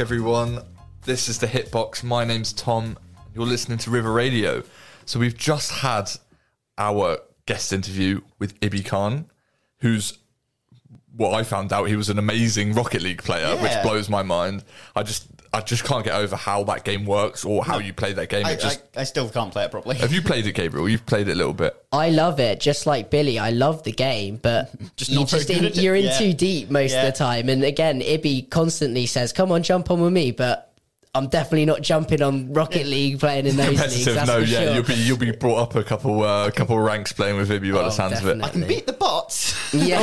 back, everyone. This is the Hitbox. My name's Tom. You're listening to River Radio. So we've just had our guest interview with Ibby Khan, who's what I found out he was an amazing Rocket League player, which blows my mind. I just I just can't get over how that game works or how you play that game. I, It just I, I still can't play it properly. have you played it, Gabriel? You've played it a little bit. I love it, just like Billy. I love the game, but Just you not very just good in, at it. you're in Yeah. too deep most Yeah. of the time. And again, Ibby constantly says, "Come on, jump on with me," but I'm definitely not jumping on Rocket League playing in those leagues. Competitive, That's no, for yeah, sure. you'll be you'll be brought up a couple uh, couple ranks playing with Ibby by Oh, the sounds of it. I can beat the bots. yeah.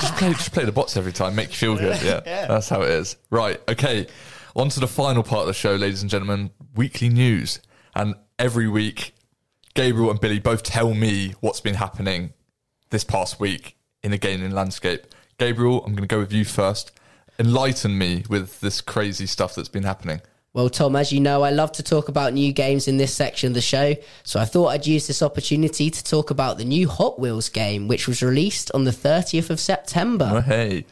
just play, just play the bots every time, make you feel good. Yeah, Yeah. that's how it is. Right, okay. On to the final part of the show, ladies and gentlemen. Weekly news, and every week, Gabriel and Billy both tell me what's been happening this past week in the gaming landscape. Gabriel, I'm going to go with you first. Enlighten me with this crazy stuff that's been happening. Well, Tom, as you know, I love to talk about new games in this section of the show, so I thought I'd use this opportunity to talk about the new Hot Wheels game, which was released on the 30th of September. Oh, hey,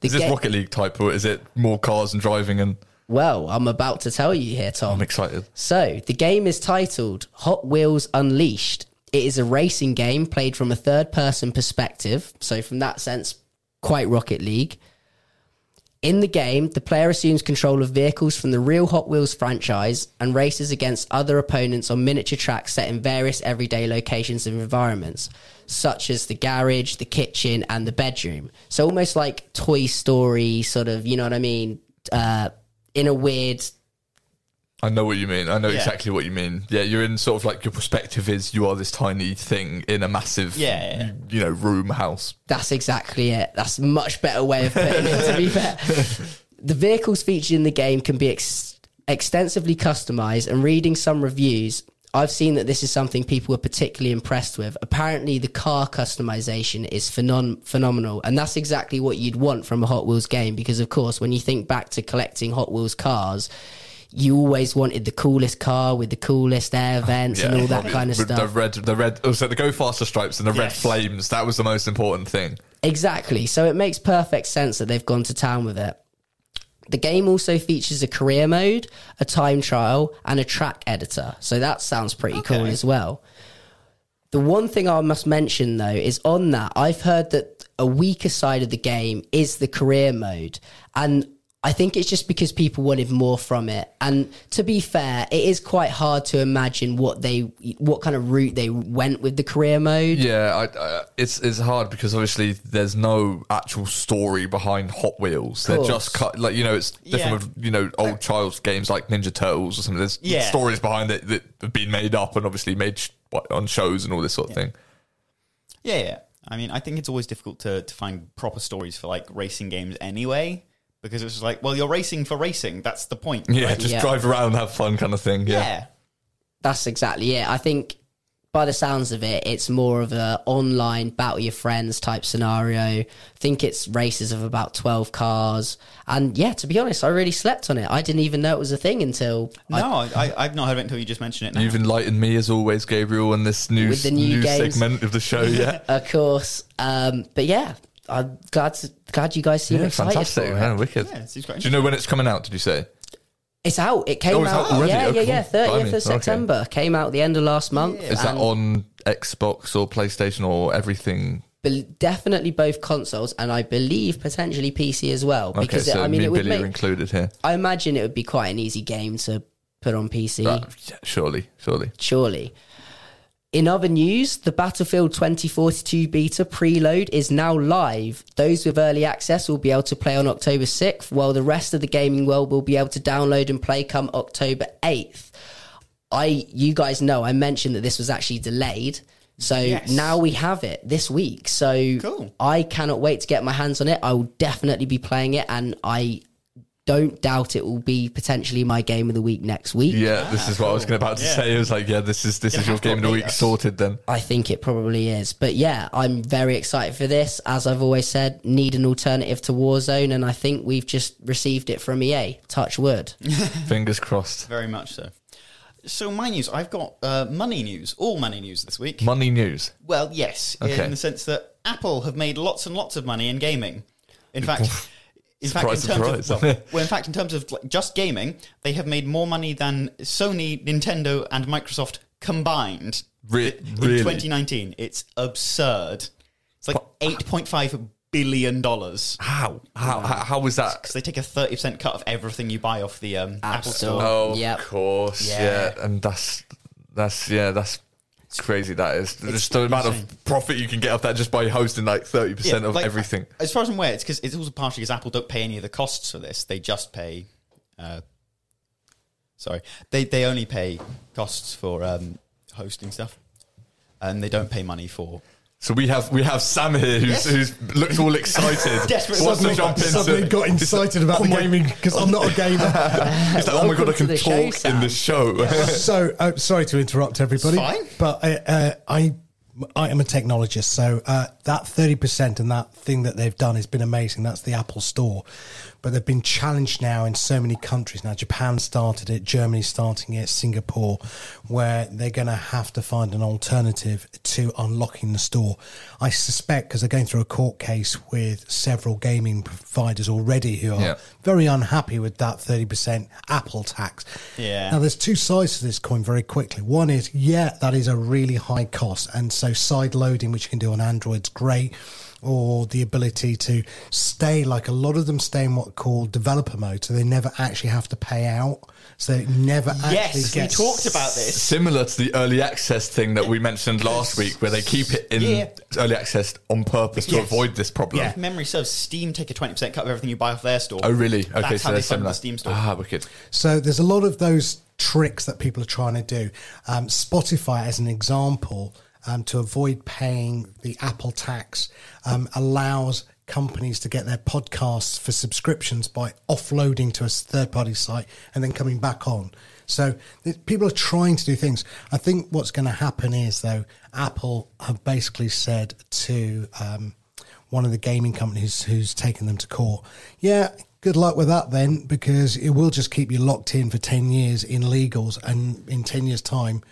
The is this ga- Rocket League type, or is it more cars and driving? And Well, I'm about to tell you here, Tom. I'm excited. So, the game is titled Hot Wheels Unleashed. It is a racing game played from a third person perspective. So, from that sense, quite Rocket League. In the game, the player assumes control of vehicles from the real Hot Wheels franchise and races against other opponents on miniature tracks set in various everyday locations and environments, such as the garage, the kitchen, and the bedroom. So, almost like Toy Story, sort of, you know what I mean? Uh, in a weird I know what you mean. I know Yeah. exactly what you mean. Yeah, you're in sort of like your perspective is you are this tiny thing in a massive, Yeah, yeah, you know, room house. That's exactly it. That's a much better way of putting it, to be fair. The vehicles featured in the game can be ex- extensively customized, and reading some reviews, I've seen that this is something people were particularly impressed with. Apparently, the car customization is phenom- phenomenal, and that's exactly what you'd want from a Hot Wheels game. Because, of course, when you think back to collecting Hot Wheels cars, you always wanted the coolest car with the coolest air vents and all that kind of stuff. The red, the red, oh, so the go faster stripes and the red flames. That was the most important thing. Exactly. So it makes perfect sense that they've gone to town with it. The game also features a career mode, a time trial, and a track editor. So that sounds pretty cool as well. The one thing I must mention though is on that, I've heard that a weaker side of the game is the career mode. And I think it's just because people wanted more from it. And to be fair, it is quite hard to imagine what they, what kind of route they went with the career mode. Yeah, I, uh, it's it's hard because obviously there's no actual story behind Hot Wheels. They're just cut like you know it's different Yeah. with you know old child's games like Ninja Turtles or something. There's Yeah. stories behind it that have been made up and obviously made sh- on shows and all this sort of thing. Yeah, yeah. I mean, I think it's always difficult to, to find proper stories for like racing games anyway, because it's just like, well, you're racing for racing. That's the point. Yeah, right? just Yeah. drive around, have fun, kind of thing. Yeah. yeah. That's exactly it. I think by the sounds of it, it's more of a online battle your friends type scenario. I think it's races of about twelve cars, and yeah, to be honest, I really slept on it. I didn't even know it was a thing until No, I, I, I've not heard it until you just mentioned it now. You've enlightened me as always, Gabriel, on this new the new new segment of the show. Yeah, of course. Um, but yeah, I'm glad to, glad you guys seem yeah, excited fantastic, for man, it. wicked. Yeah, it seems quite Do you know when it's coming out? Did you say? It's out. It came Oh, it's out. out already? Yeah, Oh, yeah, yeah. Thirtieth Blimey. of Okay. September came out the end of last month. Is that on Xbox or PlayStation or everything? Bel definitely both consoles, and I believe potentially PC as well. Okay, Because so I mean, me it and would Billy are make, included here. I imagine it would be quite an easy game to put on PC. Uh, surely, surely. Surely. In other news, the Battlefield 2042 beta preload is now live. Those with early access will be able to play on October 6th, while the rest of the gaming world will be able to download and play come October 8th. I, you guys know, I mentioned that this was actually delayed. So Yes. now we have it this week. So Cool. I cannot wait to get my hands on it. I will definitely be playing it, and I don't doubt it will be potentially my game of the week next week. Yeah, this is what I was gonna about to Yeah. say. It was like, yeah, this is this Gonna is your game of the week us. sorted. Then I think it probably is. But yeah, I'm very excited for this. As I've always said, need an alternative to Warzone, and I think we've just received it from EA. Touch wood. fingers crossed. Very much so. So my news, I've got uh, money news, all money news this week. Money news. Well, yes, Okay. in the sense that Apple have made lots and lots of money in gaming. In fact, in fact, in terms surprise. of well, well, in fact, in terms of like, just gaming, they have made more money than Sony, Nintendo, and Microsoft combined Re- in really? 2019. It's absurd. It's like 8.5 billion dollars How? How? How, how was that? because they take a 30% cut of everything you buy off the um, Apple Store. Store. Oh, Yep. of course. Yeah. Yeah. and that's that's yeah, that's crazy. That is just the amount insane. of profit you can get off that just by hosting like thirty percent Yeah, of like, everything. As far as I'm aware, it's because it's also partially because Apple don't pay any of the costs for this. They just pay. Uh, sorry, they they only pay costs for um, hosting stuff, and they don't pay money for. So we have we have Sam here who's Yes. who's looks all excited. Desperate. Wants to Suddenly- jump in. Suddenly got excited about the gaming because I'm not a gamer. He's like, oh my god, I can the show, talk in the show. so uh, sorry to interrupt everybody, It's fine. but uh, uh, I I am a technologist, so uh, that thirty percent and that thing that they've done has been amazing. That's the Apple Store, but they've been challenged now in so many countries. Now Japan started it, Germany starting it, Singapore, where they're going to have to find an alternative to unlocking the store. I suspect because they're going through a court case with several gaming providers already who are Yeah. very unhappy with that thirty percent Apple tax. Yeah. Now, there's two sides to this coin very quickly. One is, yeah, that is a really high cost. And so side loading, which you can do on Android's great. Or the ability to stay, like a lot of them stay in what called developer mode. So they never actually have to pay out. So it never actually Yes, we talked about this. Similar to the early access thing that we mentioned last week, where they keep it in Yeah. early access on purpose to avoid this problem. If memory serves, Steam take a 20% cut of everything you buy off their store. Oh, really? Okay, That's so how they're they similar. the Steam store. Ah, wicked. So there's a lot of those tricks that people are trying to do. Um, Spotify, as an example, um, to avoid paying the Apple tax, um, allows companies to get their podcasts for subscriptions by offloading to a third party site and then coming back on. So people are trying to do things. I think what's going to happen is though, Apple have basically said to um, one of the gaming companies who's taken them to court, yeah. Good luck with that then, because it will just keep you locked in for 10 years in legals, and in 10 years' time,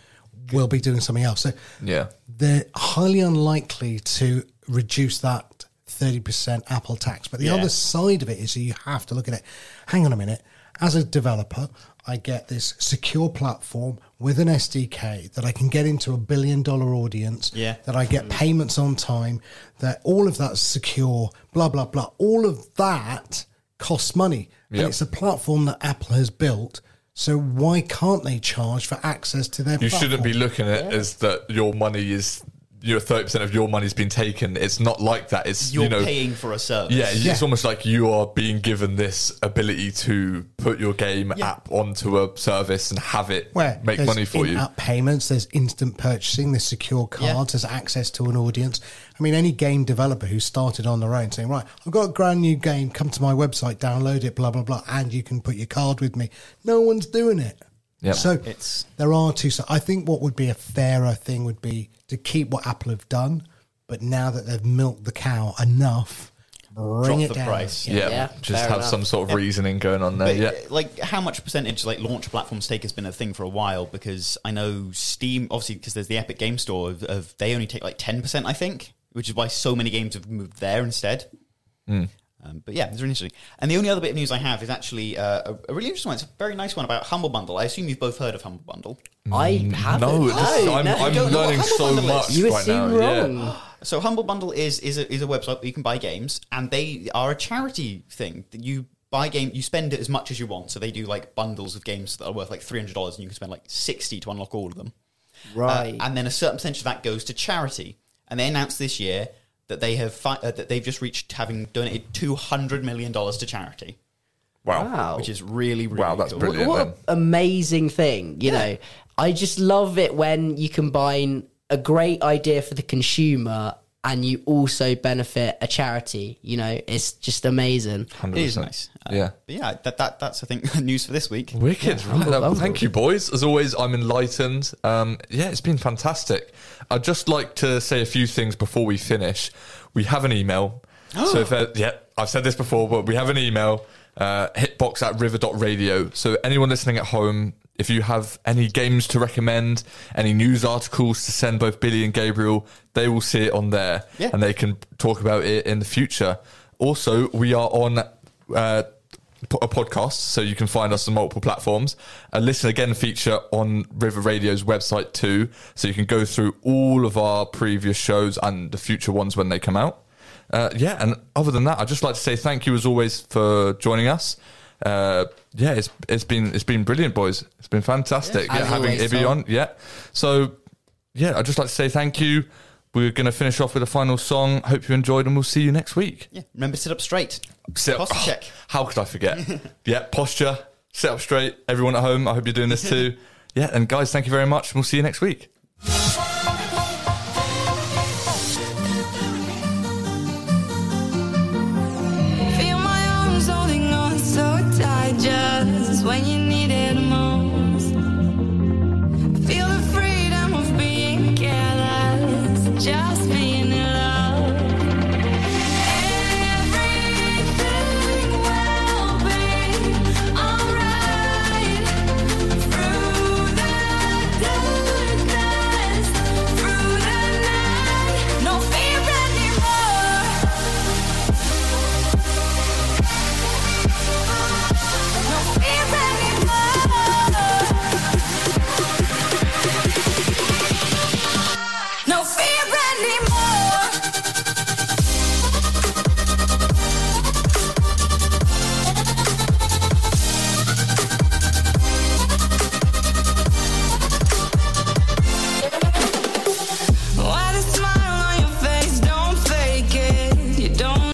we'll be doing something else. So Yeah. they're highly unlikely to reduce that 30% Apple tax. But the Yeah. other side of it is you have to look at it. Hang on a minute. As a developer, I get this secure platform with an SDK that I can get into a billion dollar audience, Yeah. that I get payments on time, that all of that's secure, blah, blah, blah. All of that costs money. Yeah. And it's a platform that Apple has built. So why can't they charge for access to their You platform? shouldn't be looking at it as that your money is your thirty percent of your money's been taken. It's not like that. It's You're you know paying for a service. Yeah, Yeah. it's almost like you are being given this ability to put your game app onto a service and have it Where make there's money for you. in-app payments, there's instant purchasing, there's secure cards, there's access to an audience. I mean, any game developer who started on their own saying, "Right, I've got a brand new game, come to my website, download it, blah blah blah, and you can put your card with me." No one's doing it. Yep. So It's- there are two. So I think what would be a fairer thing would be to keep what Apple have done, but now that they've milked the cow enough, bring Drop it the down. price. yeah, Yeah, just fair have enough. some sort of reasoning going on there. But, yeah, uh, like how much percentage like launch platforms take has been a thing for a while because I know Steam obviously because there's the Epic Game Store of, of they only take like ten percent I think, which is why so many games have moved there instead. Hmm. Um, but yeah, it's really interesting. And the only other bit of news I have is actually uh, a, a really interesting one. It's a very nice one about Humble Bundle. I assume you've both heard of Humble Bundle. I haven't. no, this, I'm, no. I'm don't know what learning Humble so Bundle is. much you right now. assume yeah. So Humble Bundle is is a, is a website where you can buy games, and they are a charity thing. That You buy game, you spend it as much as you want. So they do like bundles of games that are worth like three hundred dollars, and you can spend like sixty to unlock all of them. Right. Uh, and then a certain percentage of that goes to charity. And they announced this year that they have fi- uh, that they've just reached having donated two hundred million dollars to charity, Wow. Wow. which is really really Wow, that's cool. brilliant. what then. an amazing thing you know i just love it when you combine a great idea for the consumer and you also benefit a charity you know it's just amazing 100%. It is nice. Uh, Yeah. but yeah. That, that that's I think news for this week. Wicked. right. uh, thank you, boys. As always, I'm enlightened. Um, yeah, it's been fantastic. I'd just like to say a few things before we finish. We have an email. so, if there, yeah, I've said this before, but we have an email uh, hitbox at river.radio. So, anyone listening at home, if you have any games to recommend, any news articles to send both Billy and Gabriel, they will see it on there Yeah. and they can talk about it in the future. Also, we are on. Uh, a podcast, so you can find us on multiple platforms. A listen again feature on River Radio's website too, so you can go through all of our previous shows and the future ones when they come out. Uh, yeah, and other than that, I'd just like to say thank you as always for joining us. Uh, yeah, it's it's been it's been brilliant, boys. It's been fantastic. As yeah, having Ibby on. Yeah, so yeah, I'd just like to say thank you. We're going to finish off with a final song. Hope you enjoyed, and we'll see you next week. Yeah, remember sit up straight. Sit Posture oh, check. How could I forget? yeah, posture, sit up straight. Everyone at home, I hope you're doing this too. Yeah, and guys, thank you very much. We'll see you next week.